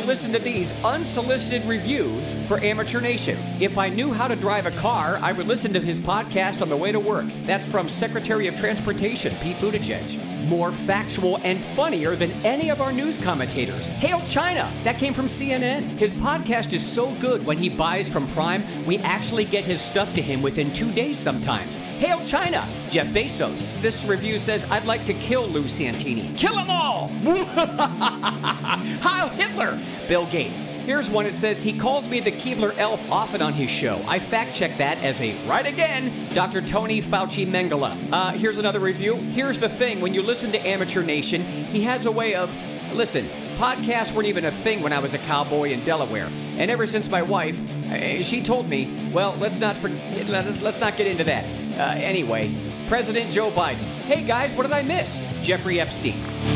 listen to these unsolicited reviews for Amateur Nation. If I knew how to drive a car, I would listen to his podcast on the way to work. That's from Secretary of Transportation Pete Buttigieg. More factual and funnier than any of our news commentators. Hail China! That came from CNN. His podcast is so good when he buys from Prime, we actually get his stuff to him within two days sometimes. Hail China! Jeff Bezos. This review says, I'd like to kill Lou Santini. Kill them all! Heil Hitler! Bill Gates. Here's one that says he calls me the Keebler elf often on his show. I fact check that as a right again, Dr. Tony Fauci Mengele. Uh, here's another review. Here's the thing when you listen to Amateur Nation, he has a way of, listen, podcasts weren't even a thing when I was a cowboy in Delaware. And ever since my wife, uh, she told me, well, let's not forget, let's, let's not get into that. Uh, anyway, President Joe Biden. Hey guys, what did I miss? Jeffrey Epstein.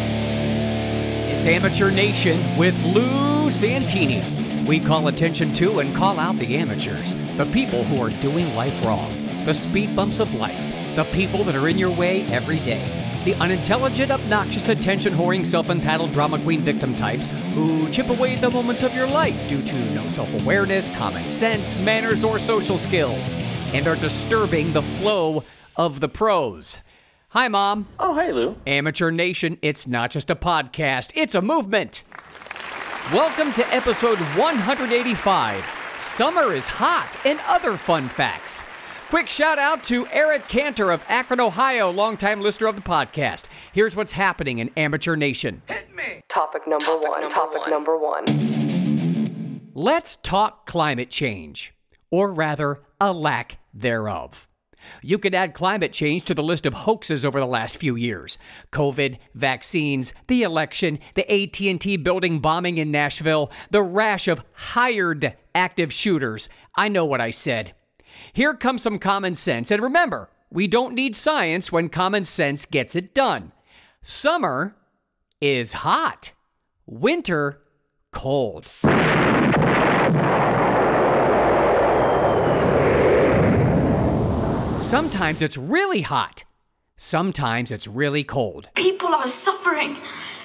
It's Amateur Nation with Lou Santini. We call attention to and call out the amateurs, the people who are doing life wrong, the speed bumps of life, the people that are in your way every day, the unintelligent, obnoxious, attention whoring, self entitled drama queen victim types who chip away the moments of your life due to no self awareness, common sense, manners, or social skills, and are disturbing the flow of the pros. Hi, Mom. Oh, hey, Lou. Amateur Nation, it's not just a podcast, it's a movement. Welcome to episode 185 Summer is Hot and Other Fun Facts. Quick shout out to Eric Cantor of Akron, Ohio, longtime listener of the podcast. Here's what's happening in Amateur Nation. Topic number one. topic number one. Let's talk climate change, or rather, a lack thereof. You could add climate change to the list of hoaxes over the last few years. COVID, vaccines, the election, the AT&T building bombing in Nashville, the rash of hired active shooters. I know what I said. Here comes some common sense. And remember, we don't need science when common sense gets it done. Summer is hot. Winter cold. Sometimes it's really hot. Sometimes it's really cold. People are suffering.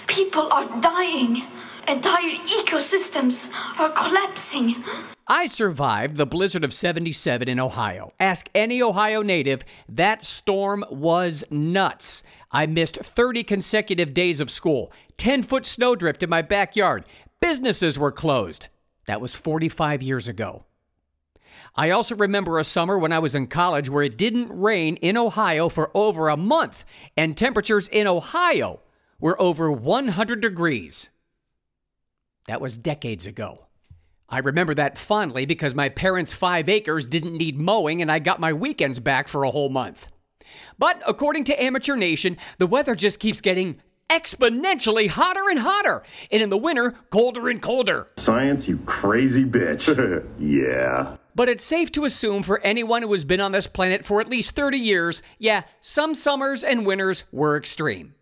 People are dying. Entire ecosystems are collapsing. I survived the blizzard of 77 in Ohio. Ask any Ohio native, that storm was nuts. I missed 30 consecutive days of school, 10 foot snowdrift in my backyard. Businesses were closed. That was 45 years ago. I also remember a summer when I was in college where it didn't rain in Ohio for over a month, and temperatures in Ohio were over 100 degrees. That was decades ago. I remember that fondly because my parents' five acres didn't need mowing and I got my weekends back for a whole month. But according to Amateur Nation, the weather just keeps getting exponentially hotter and hotter, and in the winter, colder and colder. Science, you crazy bitch. yeah. But it's safe to assume for anyone who has been on this planet for at least 30 years, yeah, some summers and winters were extreme.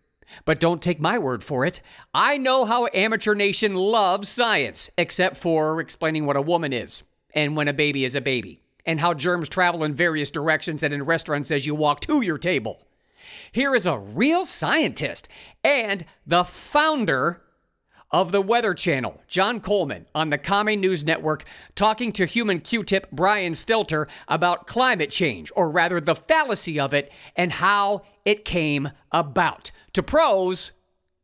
But don't take my word for it. I know how Amateur Nation loves science, except for explaining what a woman is, and when a baby is a baby, and how germs travel in various directions and in restaurants as you walk to your table. Here is a real scientist and the founder of the Weather Channel, John Coleman, on the Common News Network, talking to human Q tip Brian Stelter about climate change, or rather the fallacy of it, and how it came about. To pros,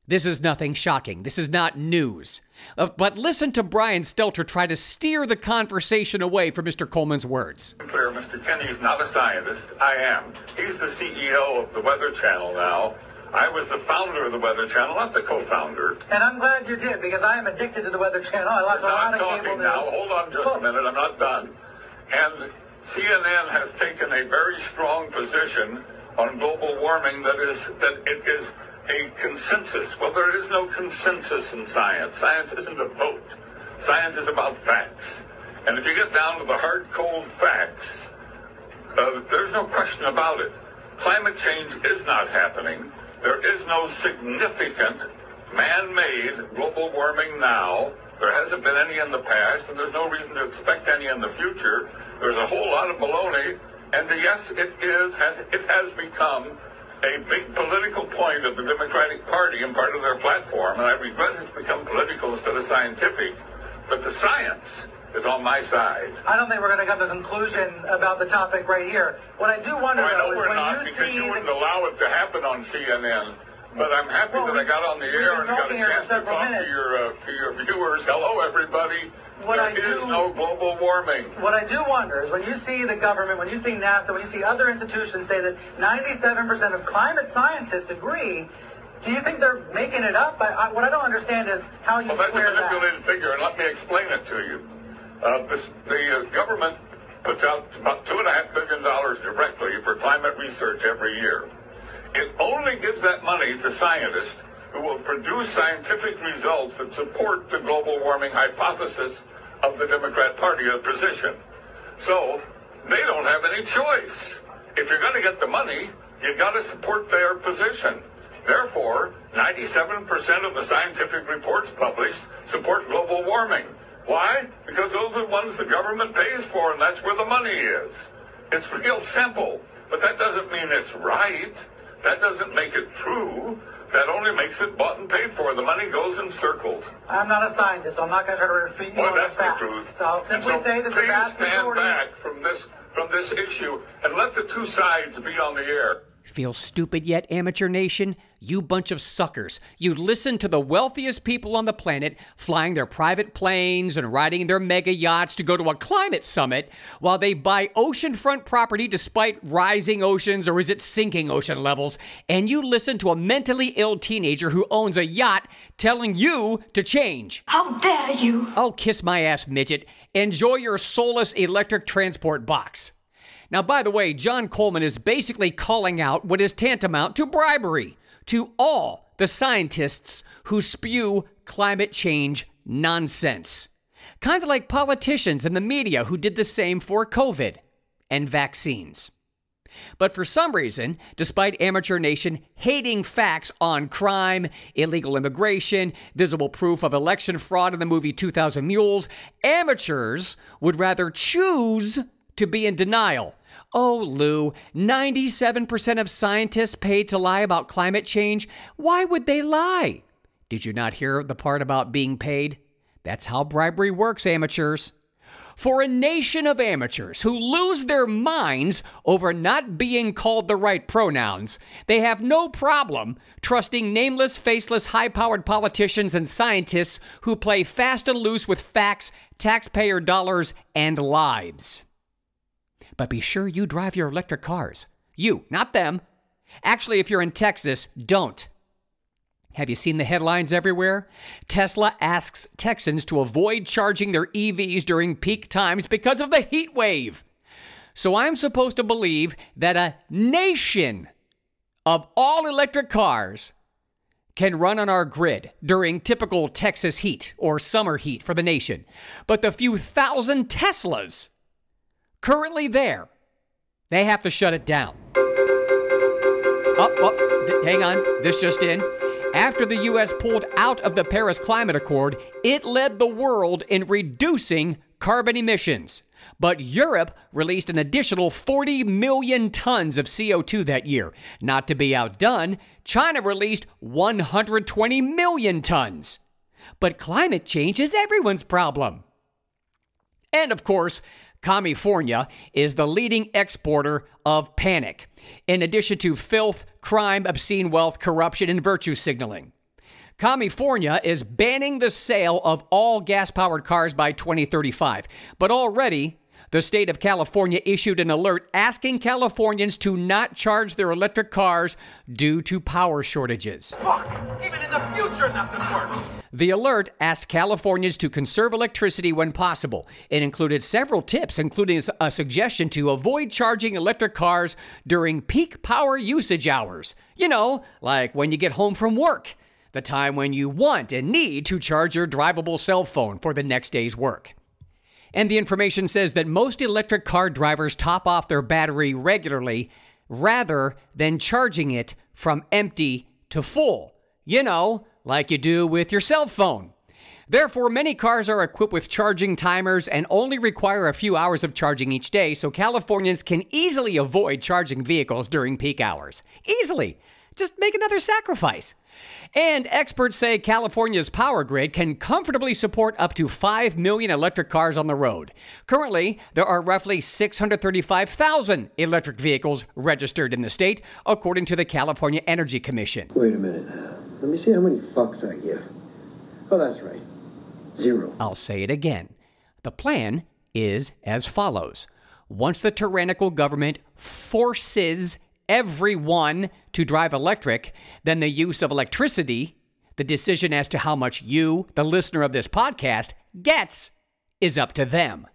this is nothing shocking. This is not news. Uh, but listen to Brian Stelter try to steer the conversation away from Mr. Coleman's words. Mr. Kenny is not a scientist. I am. He's the CEO of the Weather Channel now. I was the founder of the Weather Channel, not the co-founder. And I'm glad you did because I am addicted to the Weather Channel. I watch a lot of talking cable now. Hold on just Look, a minute. I'm not done. And CNN has taken a very strong position on global warming that is that it is a consensus. Well, there is no consensus in science. Science isn't a vote. Science is about facts. And if you get down to the hard, cold facts, uh, there's no question about it. Climate change is not happening. There is no significant man-made global warming now. There hasn't been any in the past, and there's no reason to expect any in the future. There's a whole lot of baloney, and yes, it is. It has become a big political point of the Democratic Party and part of their platform, and I regret it's become political instead of scientific. But the science is on my side. I don't think we're going to come to a conclusion about the topic right here. What I do wonder, well, I know though, is we're when not you because see you the wouldn't allow it to happen on CNN. But I'm happy Well, that we- I got on the air and got a talking here for chance to talk to your uh, to your viewers. Hello, everybody. What There I is do- no global warming. What I do wonder is when you see the government, when you see NASA, when you see other institutions say that 97% of climate scientists agree, do you think they're making it up? I, I, what I don't understand is how you Well, that's a square that. manipulated figure, and let me explain it to you. Uh, this, the uh, government puts out about two and a half billion dollars directly for climate research every year. It only gives that money to scientists who will produce scientific results that support the global warming hypothesis of the Democrat Party position. So they don't have any choice. If you're going to get the money, you've got to support their position. Therefore, 97% of the scientific reports published support global warming. Why? Because those are the ones the government pays for, and that's where the money is. It's real simple, but that doesn't mean it's right. That doesn't make it true. That only makes it bought and paid for. The money goes in circles. I'm not a scientist, so I'm not going to try to refute you Well, on the that's the facts. truth. I'll simply so say that the please vast stand majority. back from this from this issue and let the two sides be on the air. Feel stupid yet, Amateur Nation? You bunch of suckers. You listen to the wealthiest people on the planet flying their private planes and riding their mega yachts to go to a climate summit while they buy oceanfront property despite rising oceans or is it sinking ocean levels. And you listen to a mentally ill teenager who owns a yacht telling you to change. How dare you? Oh, kiss my ass, midget. Enjoy your soulless electric transport box. Now, by the way, John Coleman is basically calling out what is tantamount to bribery to all the scientists who spew climate change nonsense. Kind of like politicians and the media who did the same for COVID and vaccines. But for some reason, despite Amateur Nation hating facts on crime, illegal immigration, visible proof of election fraud in the movie 2000 Mules, amateurs would rather choose to be in denial. Oh, Lou, 97% of scientists paid to lie about climate change. Why would they lie? Did you not hear the part about being paid? That's how bribery works, amateurs. For a nation of amateurs who lose their minds over not being called the right pronouns, they have no problem trusting nameless, faceless, high powered politicians and scientists who play fast and loose with facts, taxpayer dollars, and lives. But be sure you drive your electric cars. You, not them. Actually, if you're in Texas, don't. Have you seen the headlines everywhere? Tesla asks Texans to avoid charging their EVs during peak times because of the heat wave. So I'm supposed to believe that a nation of all electric cars can run on our grid during typical Texas heat or summer heat for the nation. But the few thousand Teslas currently there, they have to shut it down. Oh, oh, th- hang on. This just in. After the U.S. pulled out of the Paris Climate Accord, it led the world in reducing carbon emissions. But Europe released an additional 40 million tons of CO2 that year. Not to be outdone, China released 120 million tons. But climate change is everyone's problem. And of course, California is the leading exporter of panic, in addition to filth, crime, obscene wealth, corruption, and virtue signaling. California is banning the sale of all gas powered cars by 2035, but already the state of California issued an alert asking Californians to not charge their electric cars due to power shortages. Fuck! Even in the future, nothing works! The alert asked Californians to conserve electricity when possible. It included several tips, including a suggestion to avoid charging electric cars during peak power usage hours. You know, like when you get home from work, the time when you want and need to charge your drivable cell phone for the next day's work. And the information says that most electric car drivers top off their battery regularly rather than charging it from empty to full. You know, like you do with your cell phone. Therefore, many cars are equipped with charging timers and only require a few hours of charging each day, so Californians can easily avoid charging vehicles during peak hours. Easily. Just make another sacrifice. And experts say California's power grid can comfortably support up to 5 million electric cars on the road. Currently, there are roughly 635,000 electric vehicles registered in the state, according to the California Energy Commission. Wait a minute. Let me see how many fucks I give. Oh, that's right. Zero. I'll say it again. The plan is as follows. Once the tyrannical government forces everyone to drive electric, then the use of electricity, the decision as to how much you, the listener of this podcast, gets, is up to them,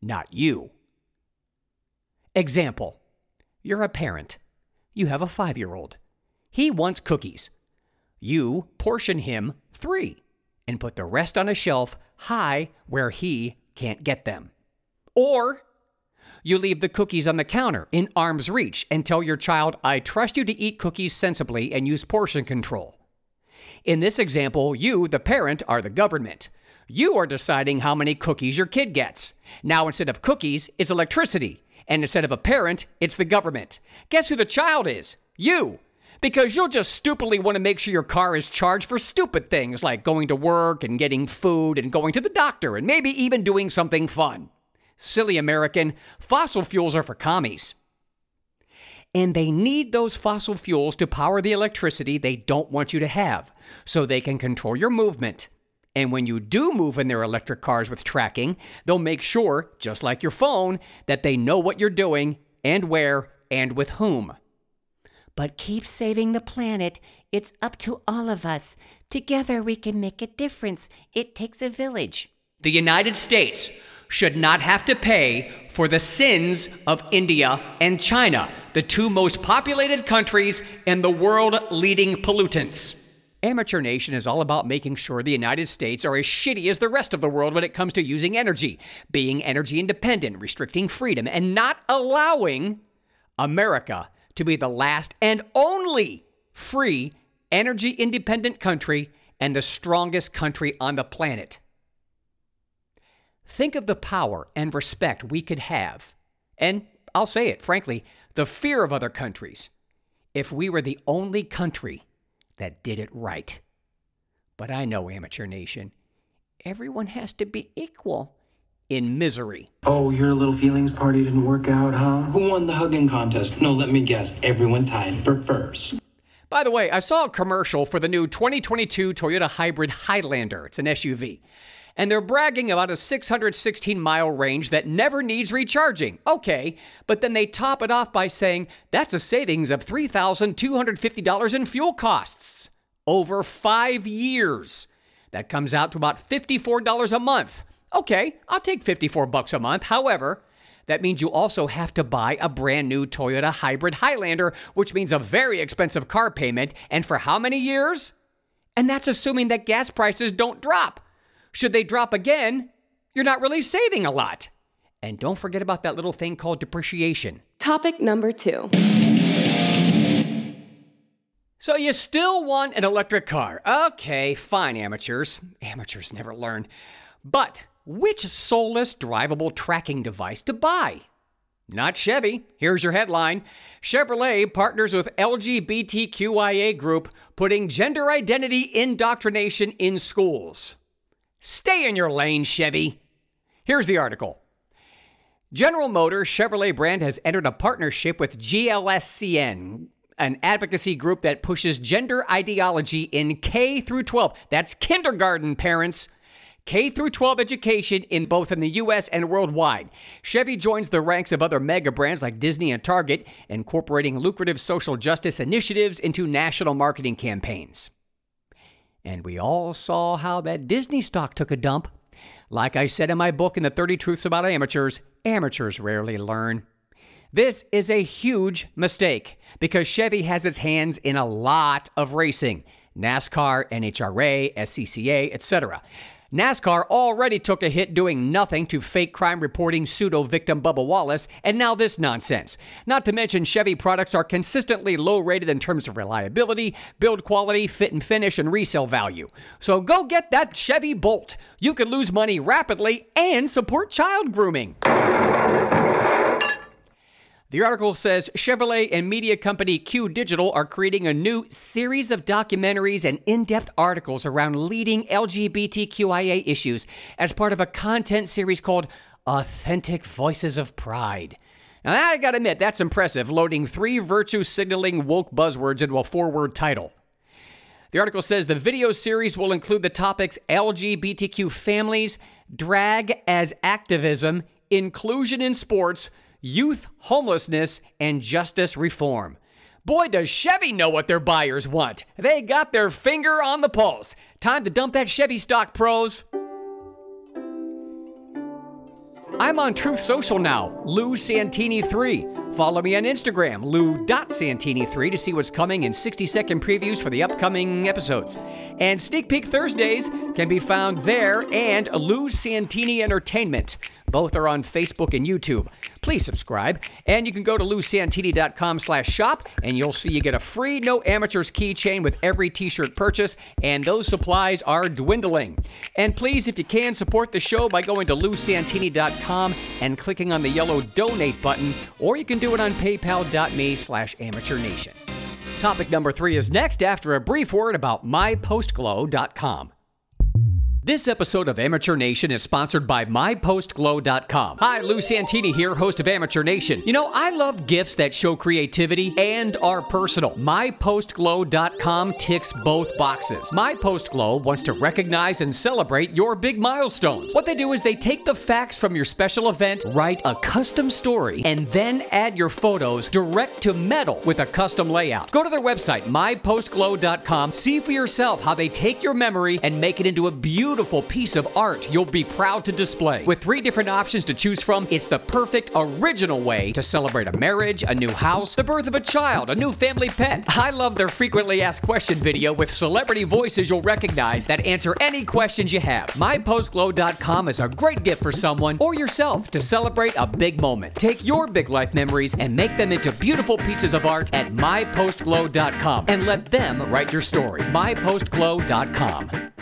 not you. Example You're a parent. You have a five year old. He wants cookies. You portion him three and put the rest on a shelf high where he can't get them. Or you leave the cookies on the counter in arm's reach and tell your child, I trust you to eat cookies sensibly and use portion control. In this example, you, the parent, are the government. You are deciding how many cookies your kid gets. Now, instead of cookies, it's electricity. And instead of a parent, it's the government. Guess who the child is? You. Because you'll just stupidly want to make sure your car is charged for stupid things like going to work and getting food and going to the doctor and maybe even doing something fun. Silly American, fossil fuels are for commies. And they need those fossil fuels to power the electricity they don't want you to have so they can control your movement. And when you do move in their electric cars with tracking, they'll make sure, just like your phone, that they know what you're doing and where and with whom. But keep saving the planet. It's up to all of us. Together we can make a difference. It takes a village. The United States should not have to pay for the sins of India and China, the two most populated countries and the world leading pollutants. Amateur Nation is all about making sure the United States are as shitty as the rest of the world when it comes to using energy, being energy independent, restricting freedom, and not allowing America to be the last and only free, energy independent country and the strongest country on the planet. Think of the power and respect we could have, and I'll say it frankly, the fear of other countries, if we were the only country that did it right. But I know, Amateur Nation, everyone has to be equal in misery. Oh, your little feelings party didn't work out, huh? Who won the hugging contest? No, let me guess. Everyone tied for first. By the way, I saw a commercial for the new 2022 Toyota Hybrid Highlander. It's an SUV. And they're bragging about a 616 mile range that never needs recharging. Okay, but then they top it off by saying that's a savings of $3,250 in fuel costs over five years. That comes out to about $54 a month. Okay, I'll take 54 bucks a month. However, that means you also have to buy a brand new Toyota Hybrid Highlander, which means a very expensive car payment. And for how many years? And that's assuming that gas prices don't drop. Should they drop again, you're not really saving a lot. And don't forget about that little thing called depreciation. Topic number two. So you still want an electric car. Okay, fine, amateurs. Amateurs never learn. But which soulless drivable tracking device to buy? Not Chevy. Here's your headline Chevrolet partners with LGBTQIA group putting gender identity indoctrination in schools. Stay in your lane, Chevy. Here's the article. General Motors Chevrolet brand has entered a partnership with GLSEN, an advocacy group that pushes gender ideology in K through 12. That's kindergarten parents. K through 12 education in both in the US and worldwide. Chevy joins the ranks of other mega brands like Disney and Target, incorporating lucrative social justice initiatives into national marketing campaigns. And we all saw how that Disney stock took a dump. Like I said in my book in the 30 Truths About Amateurs, amateurs rarely learn. This is a huge mistake because Chevy has its hands in a lot of racing NASCAR, NHRA, SCCA, etc. NASCAR already took a hit doing nothing to fake crime reporting pseudo victim Bubba Wallace, and now this nonsense. Not to mention, Chevy products are consistently low rated in terms of reliability, build quality, fit and finish, and resale value. So go get that Chevy Bolt. You can lose money rapidly and support child grooming. The article says Chevrolet and media company Q Digital are creating a new series of documentaries and in depth articles around leading LGBTQIA issues as part of a content series called Authentic Voices of Pride. Now, I gotta admit, that's impressive, loading three virtue signaling woke buzzwords into a four word title. The article says the video series will include the topics LGBTQ families, drag as activism, inclusion in sports, youth homelessness, and justice reform. Boy, does Chevy know what their buyers want. They got their finger on the pulse. Time to dump that Chevy stock, pros. I'm on Truth Social now, Lou Santini3. Follow me on Instagram, lou.santini3, to see what's coming in 60 second previews for the upcoming episodes. And Sneak Peek Thursdays can be found there and Lou Santini Entertainment. Both are on Facebook and YouTube. Please subscribe, and you can go to lousantini.com slash shop, and you'll see you get a free No Amateurs keychain with every t-shirt purchase, and those supplies are dwindling. And please, if you can, support the show by going to lousantini.com and clicking on the yellow donate button, or you can do it on paypal.me slash amateurnation. Topic number three is next after a brief word about mypostglow.com. This episode of Amateur Nation is sponsored by MyPostGlow.com. Hi, Lou Santini here, host of Amateur Nation. You know, I love gifts that show creativity and are personal. MyPostGlow.com ticks both boxes. MyPostGlow wants to recognize and celebrate your big milestones. What they do is they take the facts from your special event, write a custom story, and then add your photos direct to metal with a custom layout. Go to their website, MyPostGlow.com, see for yourself how they take your memory and make it into a beautiful beautiful piece of art you'll be proud to display. With three different options to choose from, it's the perfect original way to celebrate a marriage, a new house, the birth of a child, a new family pet. I love their frequently asked question video with celebrity voices you'll recognize that answer any questions you have. MyPostGlow.com is a great gift for someone or yourself to celebrate a big moment. Take your big life memories and make them into beautiful pieces of art at MyPostGlow.com and let them write your story. MyPostGlow.com.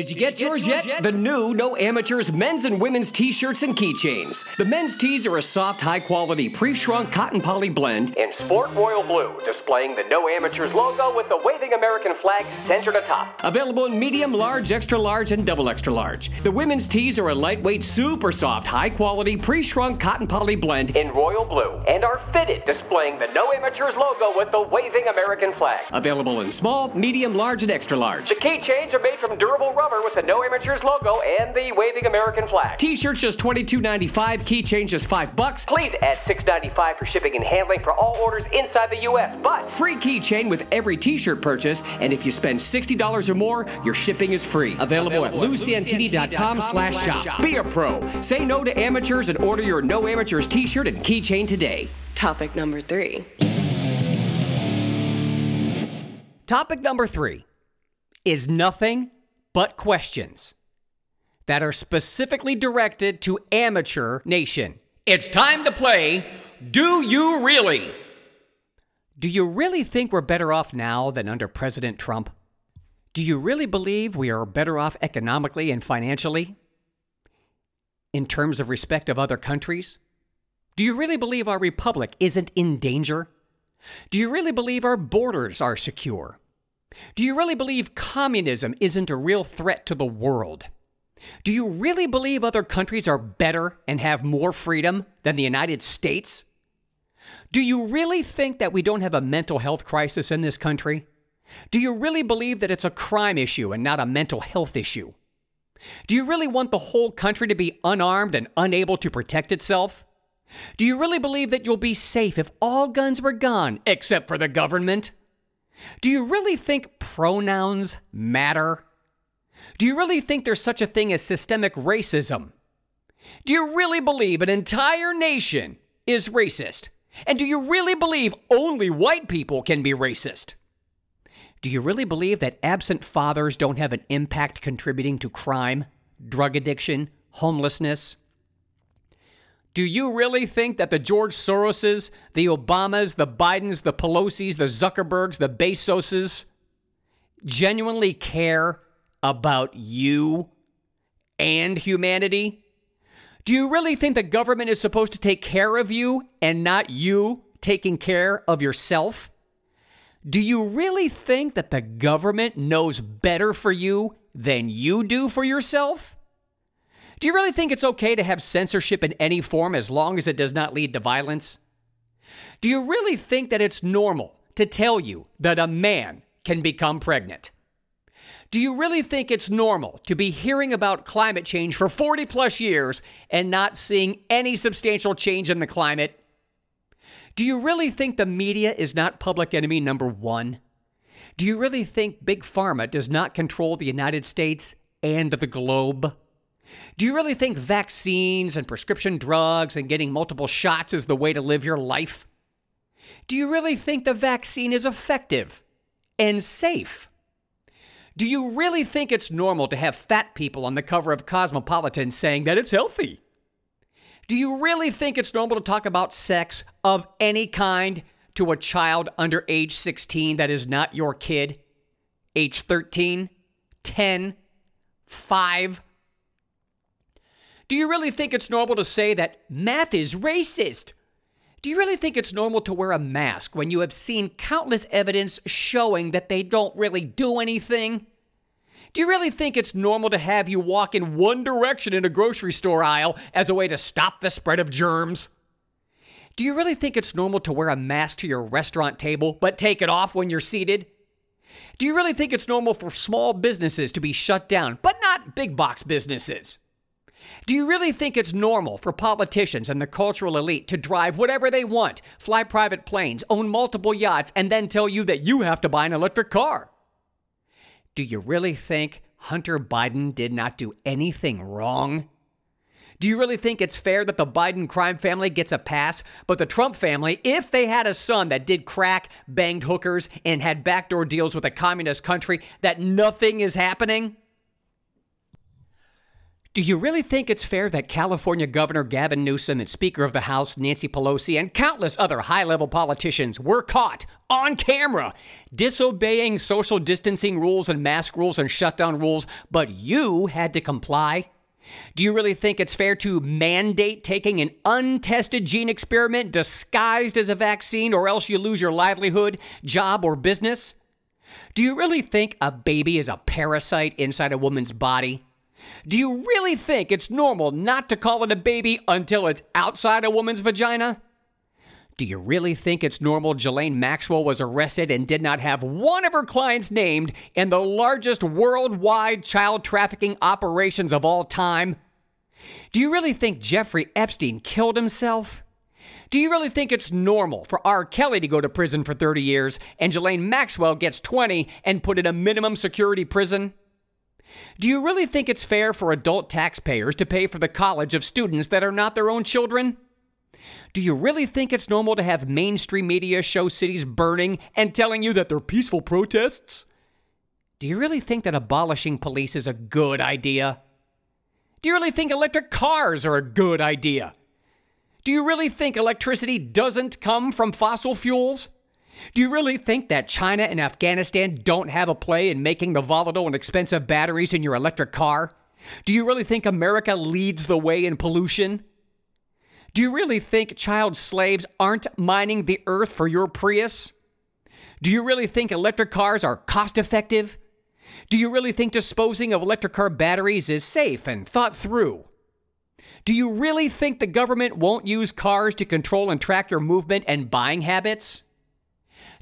Did you get yours yet? The new No Amateurs men's and women's t shirts and keychains. The men's tees are a soft, high quality, pre shrunk cotton poly blend in sport royal blue, displaying the No Amateurs logo with the waving American flag centered atop. Available in medium, large, extra large, and double extra large. The women's tees are a lightweight, super soft, high quality, pre shrunk cotton poly blend in royal blue and are fitted, displaying the No Amateurs logo with the waving American flag. Available in small, medium, large, and extra large. The keychains are made from durable rubber with the No Amateurs logo and the waving American flag. T-shirts just $22.95, keychains just 5 bucks. Please add $6.95 for shipping and handling for all orders inside the US, but free keychain with every t-shirt purchase, and if you spend $60 or more, your shipping is free. Available, Available at lousantini.com slash shop. Be a pro. Say no to amateurs and order your No Amateurs t-shirt and keychain today. Topic number three. Topic number three is nothing but questions that are specifically directed to amateur nation. It's time to play Do You Really? Do you really think we're better off now than under President Trump? Do you really believe we are better off economically and financially? in terms of respect of other countries? Do you really believe our republic isn't in danger? Do you really believe our borders are secure? Do you really believe communism isn't a real threat to the world? Do you really believe other countries are better and have more freedom than the United States? Do you really think that we don't have a mental health crisis in this country? Do you really believe that it's a crime issue and not a mental health issue? Do you really want the whole country to be unarmed and unable to protect itself? Do you really believe that you'll be safe if all guns were gone except for the government? Do you really think pronouns matter? Do you really think there's such a thing as systemic racism? Do you really believe an entire nation is racist? And do you really believe only white people can be racist? Do you really believe that absent fathers don't have an impact contributing to crime, drug addiction, homelessness? Do you really think that the George Soroses, the Obamas, the Bidens, the Pelosi's, the Zuckerbergs, the Bezoses genuinely care about you and humanity? Do you really think the government is supposed to take care of you and not you taking care of yourself? Do you really think that the government knows better for you than you do for yourself? Do you really think it's okay to have censorship in any form as long as it does not lead to violence? Do you really think that it's normal to tell you that a man can become pregnant? Do you really think it's normal to be hearing about climate change for 40 plus years and not seeing any substantial change in the climate? Do you really think the media is not public enemy number one? Do you really think Big Pharma does not control the United States and the globe? Do you really think vaccines and prescription drugs and getting multiple shots is the way to live your life? Do you really think the vaccine is effective and safe? Do you really think it's normal to have fat people on the cover of Cosmopolitan saying that it's healthy? Do you really think it's normal to talk about sex of any kind to a child under age 16 that is not your kid? Age 13, 10, 5? Do you really think it's normal to say that math is racist? Do you really think it's normal to wear a mask when you have seen countless evidence showing that they don't really do anything? Do you really think it's normal to have you walk in one direction in a grocery store aisle as a way to stop the spread of germs? Do you really think it's normal to wear a mask to your restaurant table but take it off when you're seated? Do you really think it's normal for small businesses to be shut down, but not big box businesses? Do you really think it's normal for politicians and the cultural elite to drive whatever they want, fly private planes, own multiple yachts, and then tell you that you have to buy an electric car? Do you really think Hunter Biden did not do anything wrong? Do you really think it's fair that the Biden crime family gets a pass, but the Trump family, if they had a son that did crack, banged hookers, and had backdoor deals with a communist country, that nothing is happening? Do you really think it's fair that California Governor Gavin Newsom and Speaker of the House Nancy Pelosi and countless other high level politicians were caught on camera disobeying social distancing rules and mask rules and shutdown rules, but you had to comply? Do you really think it's fair to mandate taking an untested gene experiment disguised as a vaccine or else you lose your livelihood, job, or business? Do you really think a baby is a parasite inside a woman's body? Do you really think it's normal not to call it a baby until it's outside a woman's vagina? Do you really think it's normal Ghislaine Maxwell was arrested and did not have one of her clients named in the largest worldwide child trafficking operations of all time? Do you really think Jeffrey Epstein killed himself? Do you really think it's normal for R. Kelly to go to prison for 30 years and Ghislaine Maxwell gets 20 and put in a minimum security prison? Do you really think it's fair for adult taxpayers to pay for the college of students that are not their own children? Do you really think it's normal to have mainstream media show cities burning and telling you that they're peaceful protests? Do you really think that abolishing police is a good idea? Do you really think electric cars are a good idea? Do you really think electricity doesn't come from fossil fuels? Do you really think that China and Afghanistan don't have a play in making the volatile and expensive batteries in your electric car? Do you really think America leads the way in pollution? Do you really think child slaves aren't mining the earth for your Prius? Do you really think electric cars are cost effective? Do you really think disposing of electric car batteries is safe and thought through? Do you really think the government won't use cars to control and track your movement and buying habits?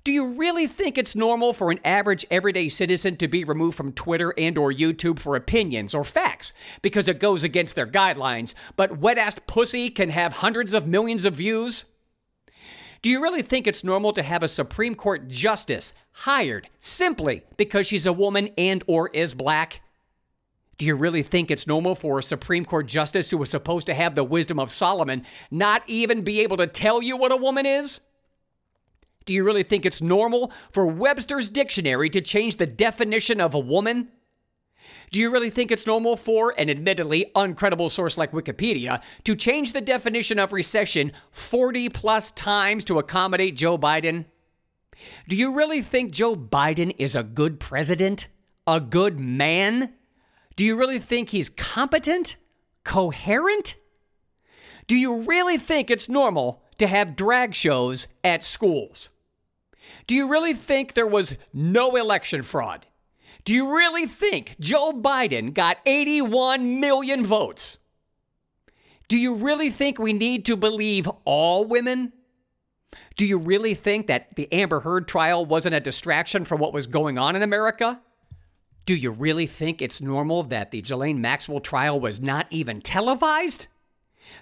Do you really think it's normal for an average everyday citizen to be removed from Twitter and or YouTube for opinions or facts because it goes against their guidelines, but wet-ass pussy can have hundreds of millions of views? Do you really think it's normal to have a Supreme Court justice hired simply because she's a woman and or is black? Do you really think it's normal for a Supreme Court justice who was supposed to have the wisdom of Solomon not even be able to tell you what a woman is? Do you really think it's normal for Webster's dictionary to change the definition of a woman? Do you really think it's normal for an admittedly uncredible source like Wikipedia to change the definition of recession 40 plus times to accommodate Joe Biden? Do you really think Joe Biden is a good president? A good man? Do you really think he's competent? Coherent? Do you really think it's normal to have drag shows at schools? Do you really think there was no election fraud? Do you really think Joe Biden got 81 million votes? Do you really think we need to believe all women? Do you really think that the Amber Heard trial wasn't a distraction from what was going on in America? Do you really think it's normal that the Ghislaine Maxwell trial was not even televised?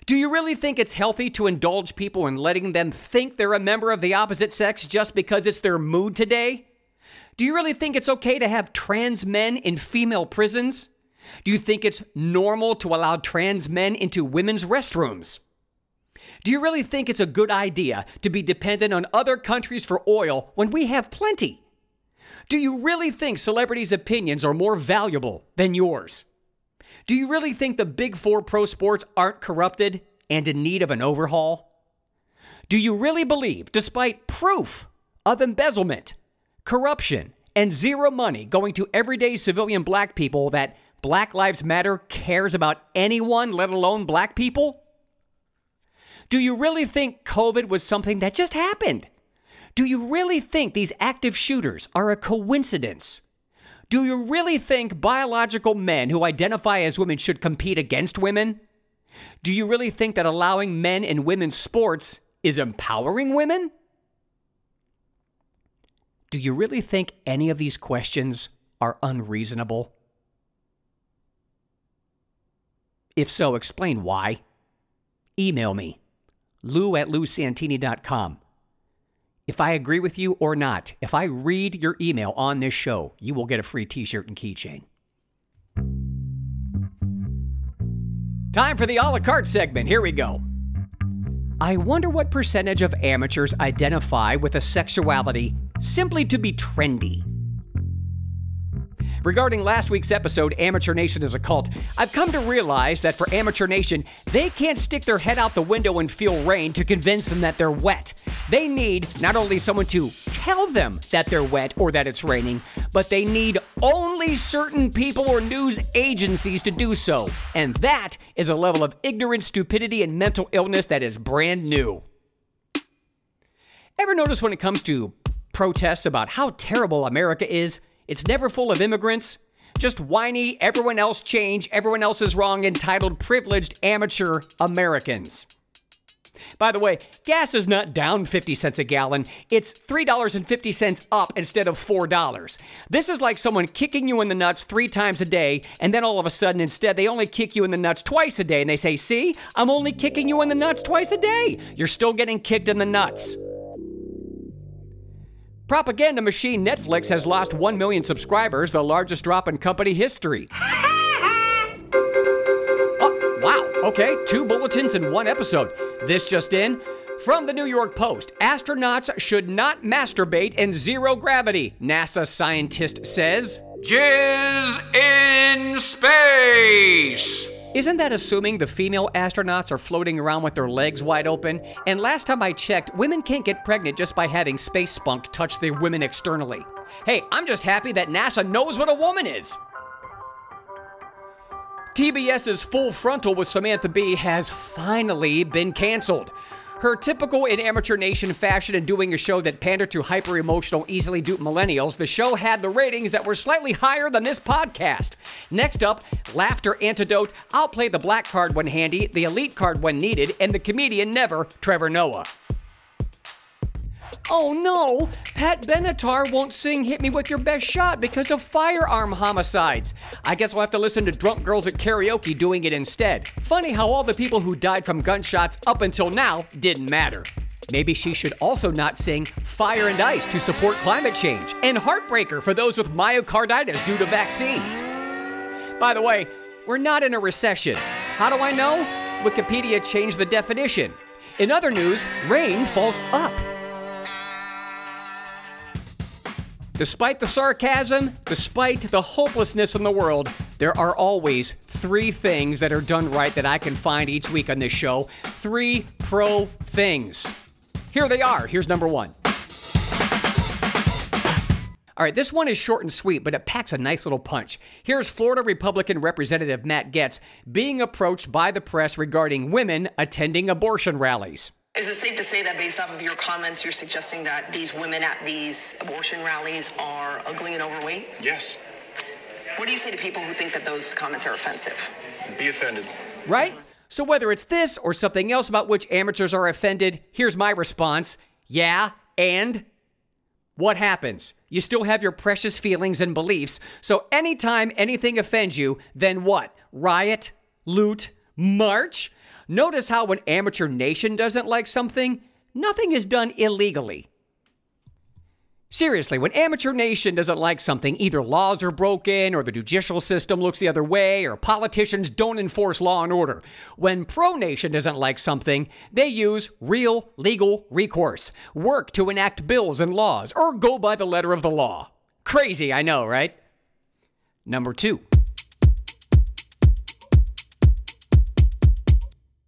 Do you really think it's healthy to indulge people in letting them think they're a member of the opposite sex just because it's their mood today? Do you really think it's okay to have trans men in female prisons? Do you think it's normal to allow trans men into women's restrooms? Do you really think it's a good idea to be dependent on other countries for oil when we have plenty? Do you really think celebrities' opinions are more valuable than yours? Do you really think the big four pro sports aren't corrupted and in need of an overhaul? Do you really believe, despite proof of embezzlement, corruption, and zero money going to everyday civilian black people, that Black Lives Matter cares about anyone, let alone black people? Do you really think COVID was something that just happened? Do you really think these active shooters are a coincidence? Do you really think biological men who identify as women should compete against women? Do you really think that allowing men in women's sports is empowering women? Do you really think any of these questions are unreasonable? If so, explain why. Email me, lou at lousantini.com. If I agree with you or not, if I read your email on this show, you will get a free t shirt and keychain. Time for the a la carte segment. Here we go. I wonder what percentage of amateurs identify with a sexuality simply to be trendy. Regarding last week's episode, Amateur Nation is a cult, I've come to realize that for Amateur Nation, they can't stick their head out the window and feel rain to convince them that they're wet. They need not only someone to tell them that they're wet or that it's raining, but they need only certain people or news agencies to do so. And that is a level of ignorance, stupidity, and mental illness that is brand new. Ever notice when it comes to protests about how terrible America is, it's never full of immigrants. Just whiny, everyone else change, everyone else is wrong, entitled, privileged, amateur Americans. By the way, gas is not down 50 cents a gallon, it's $3.50 up instead of $4. This is like someone kicking you in the nuts three times a day, and then all of a sudden, instead, they only kick you in the nuts twice a day, and they say, See, I'm only kicking you in the nuts twice a day. You're still getting kicked in the nuts. Propaganda machine Netflix has lost 1 million subscribers, the largest drop in company history. oh, wow, okay, two bulletins in one episode. This just in. From the New York Post, astronauts should not masturbate in zero gravity, NASA scientist says. Jizz in space! Isn't that assuming the female astronauts are floating around with their legs wide open? And last time I checked, women can't get pregnant just by having space spunk touch the women externally. Hey, I'm just happy that NASA knows what a woman is. TBS's Full Frontal with Samantha Bee has finally been canceled. Her typical in Amateur Nation fashion in doing a show that pandered to hyper emotional, easily duped millennials, the show had the ratings that were slightly higher than this podcast. Next up, Laughter Antidote, I'll play the black card when handy, the elite card when needed, and the comedian never, Trevor Noah. Oh no! Pat Benatar won't sing Hit Me With Your Best Shot because of firearm homicides. I guess we'll have to listen to drunk girls at karaoke doing it instead. Funny how all the people who died from gunshots up until now didn't matter. Maybe she should also not sing Fire and Ice to support climate change and Heartbreaker for those with myocarditis due to vaccines. By the way, we're not in a recession. How do I know? Wikipedia changed the definition. In other news, rain falls up. Despite the sarcasm, despite the hopelessness in the world, there are always three things that are done right that I can find each week on this show. Three pro things. Here they are. Here's number one. All right, this one is short and sweet, but it packs a nice little punch. Here's Florida Republican Representative Matt Gaetz being approached by the press regarding women attending abortion rallies. Is it safe to say that based off of your comments, you're suggesting that these women at these abortion rallies are ugly and overweight? Yes. What do you say to people who think that those comments are offensive? Be offended. Right? So, whether it's this or something else about which amateurs are offended, here's my response Yeah, and? What happens? You still have your precious feelings and beliefs, so anytime anything offends you, then what? Riot? Loot? March? Notice how when Amateur Nation doesn't like something, nothing is done illegally. Seriously, when Amateur Nation doesn't like something, either laws are broken, or the judicial system looks the other way, or politicians don't enforce law and order. When Pro Nation doesn't like something, they use real legal recourse, work to enact bills and laws, or go by the letter of the law. Crazy, I know, right? Number two.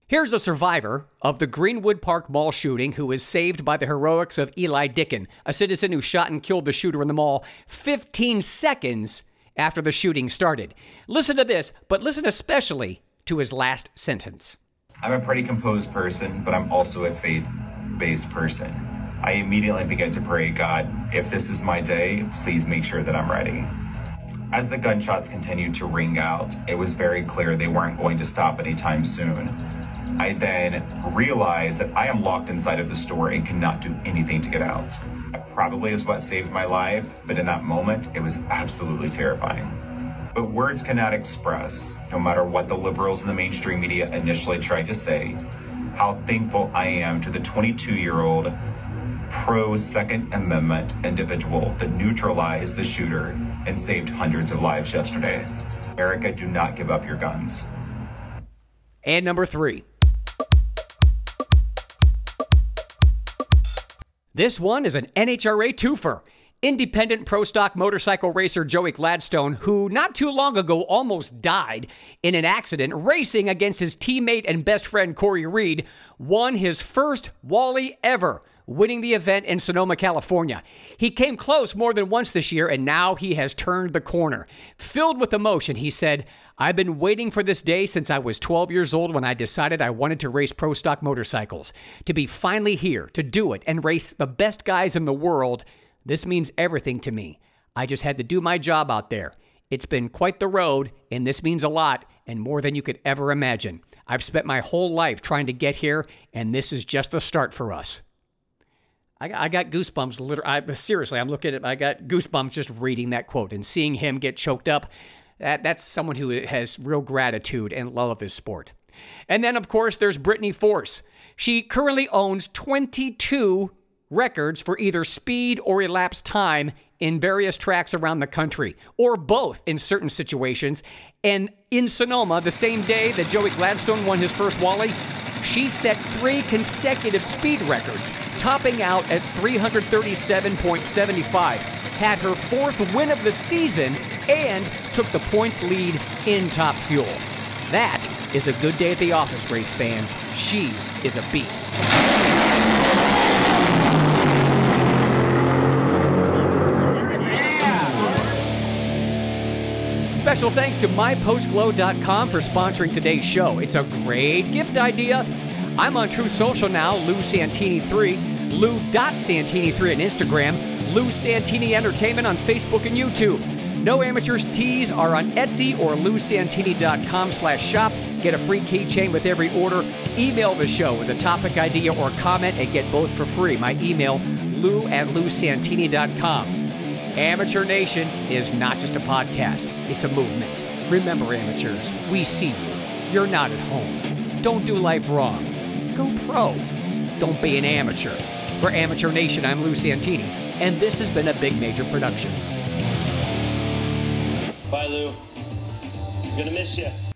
Here's a survivor of the Greenwood Park mall shooting who is saved by the heroics of Eli Dicken, a citizen who shot and killed the shooter in the mall 15 seconds after the shooting started. Listen to this, but listen especially to his last sentence. I'm a pretty composed person, but I'm also a faith based person. I immediately began to pray, God, if this is my day, please make sure that I'm ready. As the gunshots continued to ring out, it was very clear they weren't going to stop anytime soon. I then realized that I am locked inside of the store and cannot do anything to get out. That probably is what saved my life, but in that moment, it was absolutely terrifying. But words cannot express, no matter what the liberals in the mainstream media initially tried to say, how thankful I am to the 22 year old pro Second Amendment individual that neutralized the shooter and saved hundreds of lives yesterday. Erica, do not give up your guns. And number three. This one is an NHRA twofer. Independent pro stock motorcycle racer Joey Gladstone, who not too long ago almost died in an accident racing against his teammate and best friend Cory Reed, won his first Wally ever winning the event in Sonoma, California. He came close more than once this year, and now he has turned the corner. Filled with emotion, he said, I've been waiting for this day since I was 12 years old when I decided I wanted to race pro stock motorcycles. To be finally here to do it and race the best guys in the world, this means everything to me. I just had to do my job out there. It's been quite the road, and this means a lot and more than you could ever imagine. I've spent my whole life trying to get here, and this is just the start for us. I, got goosebumps. Literally, I, seriously, I'm looking at. I got goosebumps just reading that quote and seeing him get choked up. That that's someone who has real gratitude and love of his sport. And then, of course, there's Brittany Force. She currently owns 22 records for either speed or elapsed time in various tracks around the country, or both in certain situations. And in Sonoma, the same day that Joey Gladstone won his first Wally, she set three consecutive speed records, topping out at 337.75, had her fourth win of the season, and took the points lead in Top Fuel. That is a good day at the office, race fans. She is a beast. Special thanks to mypostglow.com for sponsoring today's show. It's a great gift idea. I'm on Truth Social now, Lou Santini3, Lou.Santini3 on Instagram, Lou Santini Entertainment on Facebook and YouTube. No Amateurs tees are on Etsy or lousantini.com slash shop. Get a free keychain with every order. Email the show with a topic idea or comment and get both for free. My email, lou at lousantini.com. Amateur Nation is not just a podcast, it's a movement. Remember, amateurs, we see you. You're not at home. Don't do life wrong. Go pro. Don't be an amateur. For Amateur Nation, I'm Lou Santini, and this has been a big major production. Bye, Lou. Gonna miss you.